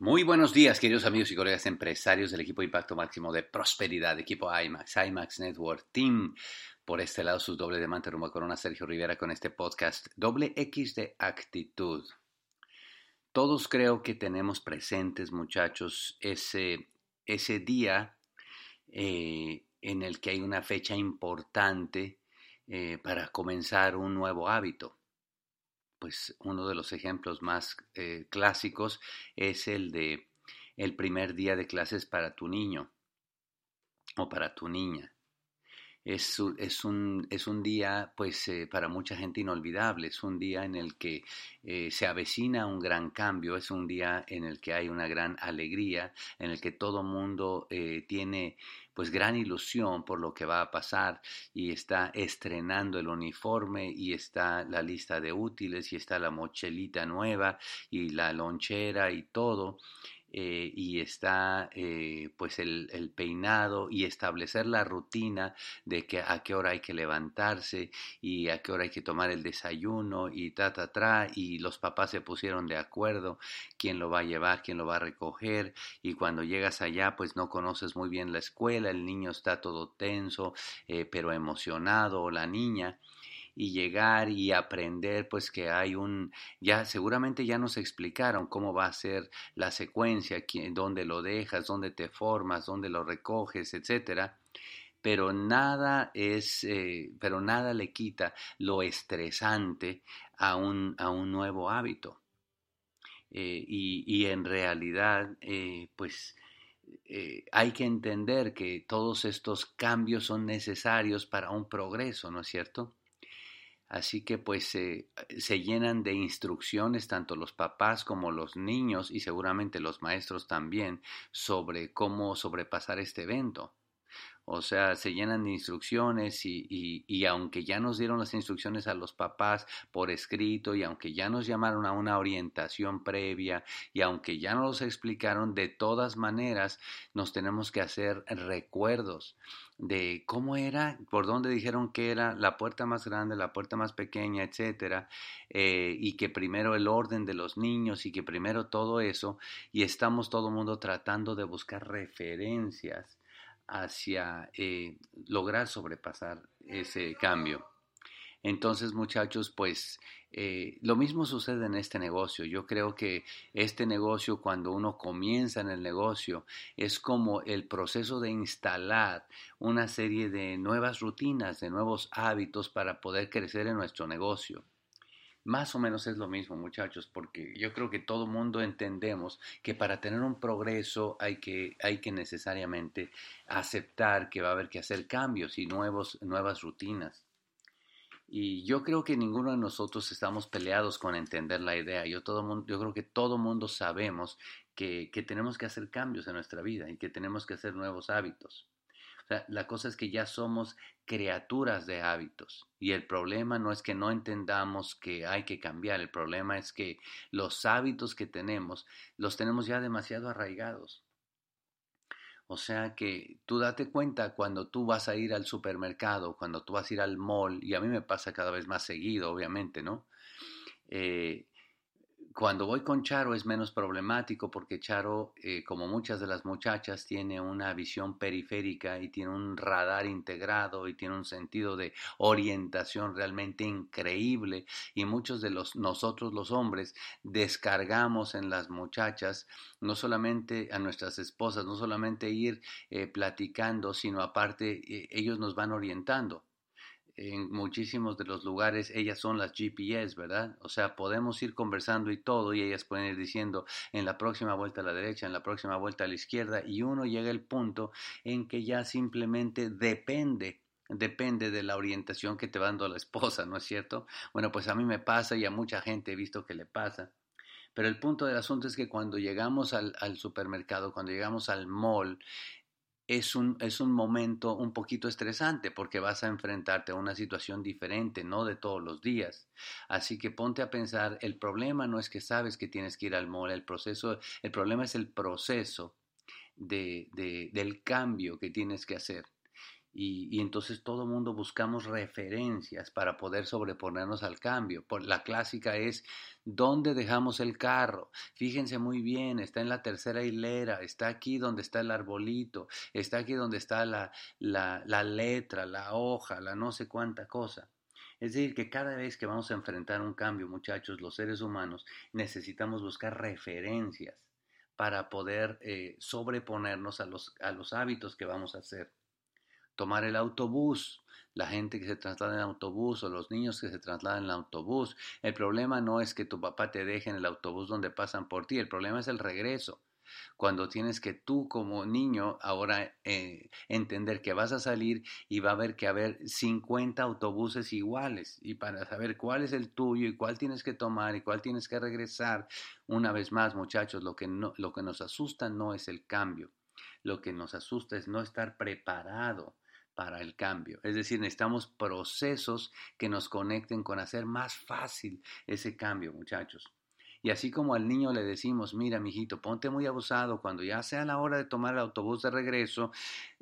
Muy buenos días, queridos amigos y colegas empresarios del equipo Impacto Máximo de Prosperidad, equipo IMAX, IMAX Network Team. Por este lado, sus doble diamante rumbo a Corona, Sergio Rivera, con este podcast Doble X de Actitud. Todos creo que tenemos presentes, muchachos, ese, ese día eh, en el que hay una fecha importante eh, para comenzar un nuevo hábito pues uno de los ejemplos más eh, clásicos es el de el primer día de clases para tu niño o para tu niña. Es, es, un, es un, día, pues, eh, para mucha gente inolvidable. Es un día en el que eh, se avecina un gran cambio. Es un día en el que hay una gran alegría, en el que todo mundo tiene pues gran ilusión por lo que va a pasar y está estrenando el uniforme y está la lista de útiles y está la mochilita nueva y la lonchera y todo. Eh, y está eh, pues el, peinado y establecer la rutina de que a qué hora hay que levantarse y a qué hora hay que tomar el desayuno y ta ta tra y los papás se pusieron de acuerdo quién lo va a llevar quién lo va a recoger y cuando llegas allá pues no conoces muy bien la escuela el niño está todo tenso eh, pero emocionado la niña y llegar y aprender pues que hay un, ya seguramente ya nos explicaron cómo va a ser la secuencia, dónde lo dejas, dónde te formas, dónde lo recoges, etcétera pero nada es, eh, pero nada le quita lo estresante a un, a un nuevo hábito. Eh, y, y, en realidad, eh, pues hay que entender que todos estos cambios son necesarios para un progreso, ¿no es cierto? Así que pues se llenan de instrucciones tanto los papás como los niños y seguramente los maestros también sobre cómo sobrepasar este evento. O sea, se llenan de instrucciones y, y, y, aunque ya nos dieron las instrucciones a los papás por escrito y aunque ya nos llamaron a una orientación previa y aunque ya nos explicaron, de todas maneras nos tenemos que hacer recuerdos de cómo era, por dónde dijeron que era la puerta más grande, la puerta más pequeña, etcétera, eh, y que primero el orden de los niños y que primero todo eso, y estamos todo el mundo tratando de buscar referencias hacia eh, lograr sobrepasar ese cambio. Entonces, muchachos, pues eh, lo mismo sucede en este negocio. Yo creo que este negocio, cuando uno comienza en el negocio, es como el proceso de instalar una serie de nuevas rutinas, de nuevos hábitos para poder crecer en nuestro negocio. Más o menos es lo mismo, muchachos, porque yo creo que todo mundo entendemos que para tener un progreso hay que, hay que necesariamente aceptar que va a haber que hacer cambios y nuevos, nuevas rutinas. Y yo creo que ninguno de nosotros estamos peleados con entender la idea. Yo, todo mundo, yo creo que todo mundo sabemos que, que tenemos que hacer cambios en nuestra vida y que tenemos que hacer nuevos hábitos. Sea, la cosa es que ya somos criaturas de hábitos y el problema no es que no entendamos que hay que cambiar, el problema es que los hábitos que tenemos los tenemos ya demasiado arraigados. O sea que tú date cuenta cuando tú vas a ir al supermercado, cuando tú vas a ir al mall, y a mí me pasa cada vez más seguido, obviamente, ¿no? Eh, cuando voy con Charo es menos problemático porque Charo, eh, como muchas de las muchachas, tiene una visión periférica y tiene un radar integrado y tiene un sentido de orientación realmente increíble y muchos de los nosotros los hombres descargamos en las muchachas no solamente a nuestras esposas, no solamente ir eh, platicando, sino aparte eh, ellos nos van orientando en muchísimos de los lugares ellas son las GPS, ¿verdad? O sea, podemos ir conversando y todo y ellas pueden ir diciendo en la próxima vuelta a la derecha, en la próxima vuelta a la izquierda y uno llega al punto en que ya simplemente depende depende de la orientación que te va dando la esposa, ¿no es cierto? Bueno, pues a mí me pasa y a mucha gente he visto que le pasa. Pero el punto del asunto es que cuando llegamos al, al supermercado, cuando llegamos al mall, es un, es un momento un poquito estresante porque vas a enfrentarte a una situación diferente, no de todos los días. Así que ponte a pensar, el problema no es que sabes que tienes que ir al mall, el proceso, el problema es el proceso de, de, del cambio que tienes que hacer. Y, entonces todo mundo buscamos referencias para poder sobreponernos al cambio. La clásica es, ¿dónde dejamos el carro? Fíjense muy bien, está en la tercera hilera, está aquí donde está el arbolito, está aquí donde está la, la, la letra, la hoja, la no sé cuánta cosa. Es decir, que cada vez que vamos a enfrentar un cambio, muchachos, los seres humanos, necesitamos buscar referencias para poder eh, sobreponernos a los, a los hábitos que vamos a hacer. Tomar el autobús, la gente que se traslada en autobús o los niños que se trasladan en autobús. El problema no es que tu papá te deje en el autobús donde pasan por ti, el problema es el regreso cuando tienes que tú como niño ahora eh, entender que vas a salir y va a haber que haber 50 autobuses iguales y para saber cuál es el tuyo y cuál tienes que tomar y cuál tienes que regresar. Una vez más, muchachos, lo que, no, lo que nos asusta no es el cambio, lo que nos asusta es no estar preparado para el cambio. Es decir, necesitamos procesos que nos conecten con hacer más fácil ese cambio, muchachos. Y así como al niño le decimos, mira, mijito, ponte muy abusado, cuando ya sea la hora de tomar el autobús de regreso,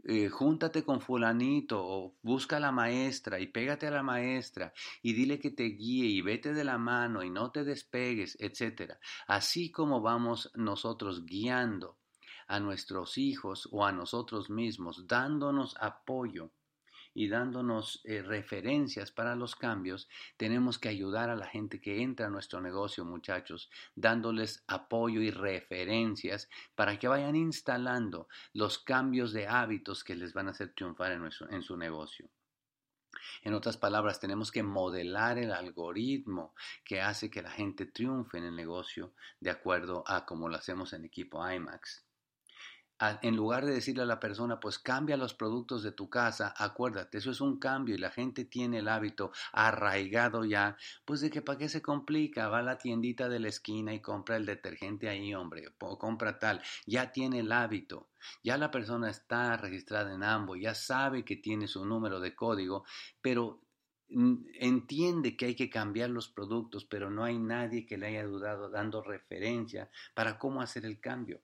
eh, júntate con fulanito o busca a la maestra y pégate a la maestra y dile que te guíe y vete de la mano y no te despegues, etc. Así como vamos nosotros guiando a nuestros hijos o a nosotros mismos, dándonos apoyo y dándonos eh, referencias para los cambios, tenemos que ayudar a la gente que entra a nuestro negocio, muchachos, dándoles apoyo y referencias para que vayan instalando los cambios de hábitos que les van a hacer triunfar en, su negocio. En otras palabras, tenemos que modelar el algoritmo que hace que la gente triunfe en el negocio de acuerdo a como lo hacemos en equipo IMAX en lugar de decirle a la persona, pues cambia los productos de tu casa, acuérdate, eso es un cambio y la gente tiene el hábito arraigado ya, pues de que para qué se complica, va a la tiendita de la esquina y compra el detergente ahí, hombre, o compra tal, ya tiene el hábito, ya la persona está registrada en ambos, ya sabe que tiene su número de código, pero entiende que hay que cambiar los productos, pero no hay nadie que le haya dudado dando referencia para cómo hacer el cambio.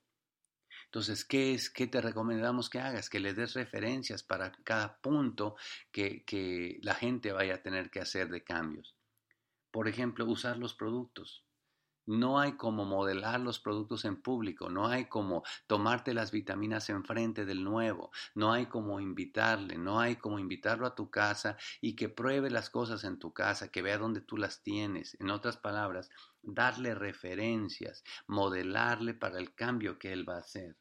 Entonces, ¿qué es? ¿Qué te recomendamos que hagas? Que le des referencias para cada punto que, que la gente vaya a tener que hacer de cambios. Por ejemplo, usar los productos. No hay como modelar los productos en público, no hay como tomarte las vitaminas enfrente del nuevo, no hay como invitarle, no hay como invitarlo a tu casa y que pruebe las cosas en tu casa, que vea dónde tú las tienes. En otras palabras, darle referencias, modelarle para el cambio que él va a hacer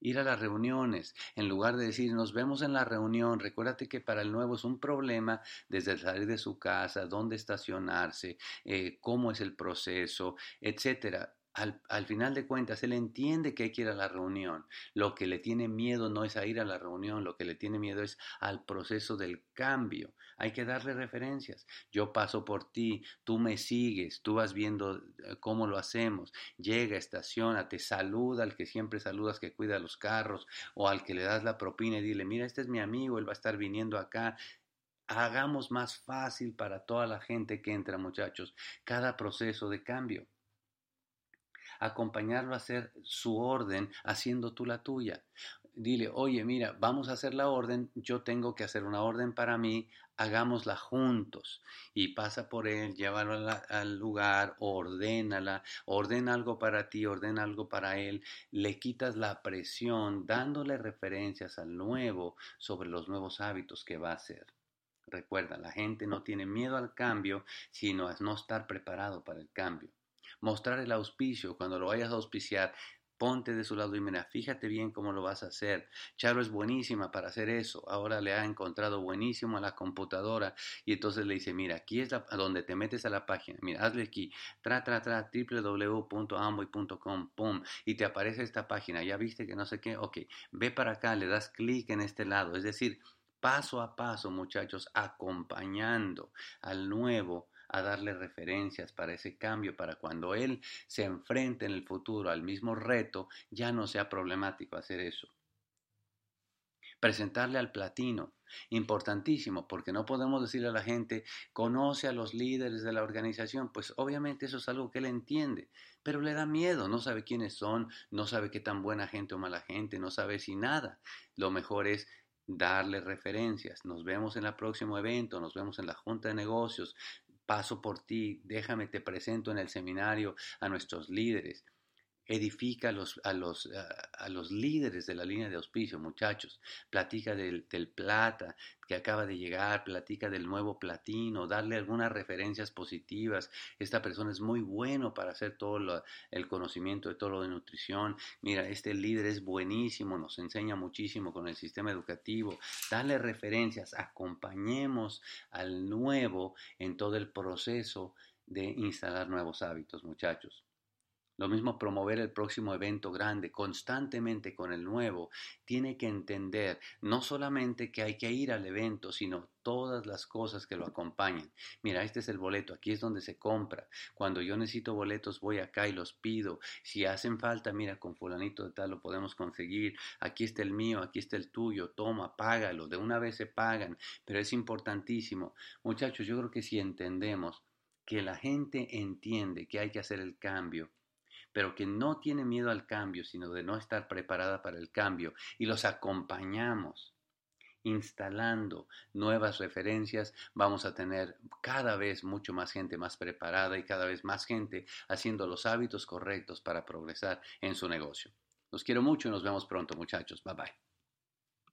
ir a las reuniones, en lugar de decir nos vemos en la reunión, recuérdate que para el nuevo es un problema desde salir de su casa, dónde estacionarse, eh, cómo es el proceso, etcétera al, final de cuentas, él entiende que hay que ir a la reunión. Lo que le tiene miedo no es a ir a la reunión, lo que le tiene miedo es al proceso del cambio. Hay que darle referencias. Yo paso por ti, tú me sigues, tú vas viendo eh, cómo lo hacemos. Llega, estaciona, te saluda al que siempre saludas que cuida los carros o al que le das la propina y dile, mira, este es mi amigo, él va a estar viniendo acá hagamos más fácil para toda la gente que entra, muchachos, cada proceso de cambio acompañarlo a hacer su orden haciendo tú la tuya. Dile, oye, mira, vamos a hacer la orden, yo tengo que hacer una orden para mí, hagámosla juntos. Y pasa por él, llévalo al lugar, ordénala, ordena algo para ti, ordena algo para él, le quitas la presión, dándole referencias al nuevo sobre los nuevos hábitos que va a hacer. Recuerda, la gente no tiene miedo al cambio, sino a no estar preparado para el cambio mostrar el auspicio, cuando lo vayas a auspiciar, ponte de su lado y mira, fíjate bien cómo lo vas a hacer. Charo es buenísima para hacer eso. Ahora le ha encontrado buenísimo a la computadora y entonces le dice, mira, aquí es donde te metes a la página. Mira, hazle aquí, tra, tra, tra, www.amboy.com, pum, y te aparece esta página. Ya viste que no sé qué, ok, ve para acá, le das clic en este lado. Es decir, paso a paso, muchachos, acompañando al nuevo a darle referencias para ese cambio, para cuando él se enfrente en el futuro al mismo reto, ya no sea problemático hacer eso. Presentarle al platino, importantísimo, porque no podemos decirle a la gente, conoce a los líderes de la organización, pues obviamente eso es algo que él entiende, pero le da miedo, no sabe quiénes son, no sabe qué tan buena gente o mala gente, no sabe si nada. Lo mejor es darle referencias. Nos vemos en el próximo evento, nos vemos en la junta de negocios, paso por ti, déjame, te presento en el seminario a nuestros líderes edifica a los, a los, a, los líderes de la línea de auspicio, muchachos. Platica del, del, plata que acaba de llegar, platica del nuevo platino, darle algunas referencias positivas. Esta persona es muy bueno para hacer todo el conocimiento de todo lo de nutrición. Mira, este líder es buenísimo, nos enseña muchísimo con el sistema educativo. Darle referencias, acompañemos al nuevo en todo el proceso de instalar nuevos hábitos, muchachos. Lo mismo promover el próximo evento grande constantemente con el nuevo. Tiene que entender no solamente que hay que ir al evento, sino todas las cosas que lo acompañan. Mira, este es el boleto, aquí es donde se compra. Cuando yo necesito boletos voy acá y los pido. Si hacen falta, mira, con fulanito de tal lo podemos conseguir. Aquí está el mío, aquí está el tuyo, toma, págalo. De una vez se pagan, pero es importantísimo. Muchachos, yo creo que si entendemos que la gente entiende que hay que hacer el cambio, pero que no tiene miedo al cambio, sino de no estar preparada para el cambio, y los acompañamos instalando nuevas referencias, vamos a tener cada vez mucho más gente más preparada y cada vez más gente haciendo los hábitos correctos para progresar en su negocio. Los quiero mucho y nos vemos pronto, muchachos. Bye bye.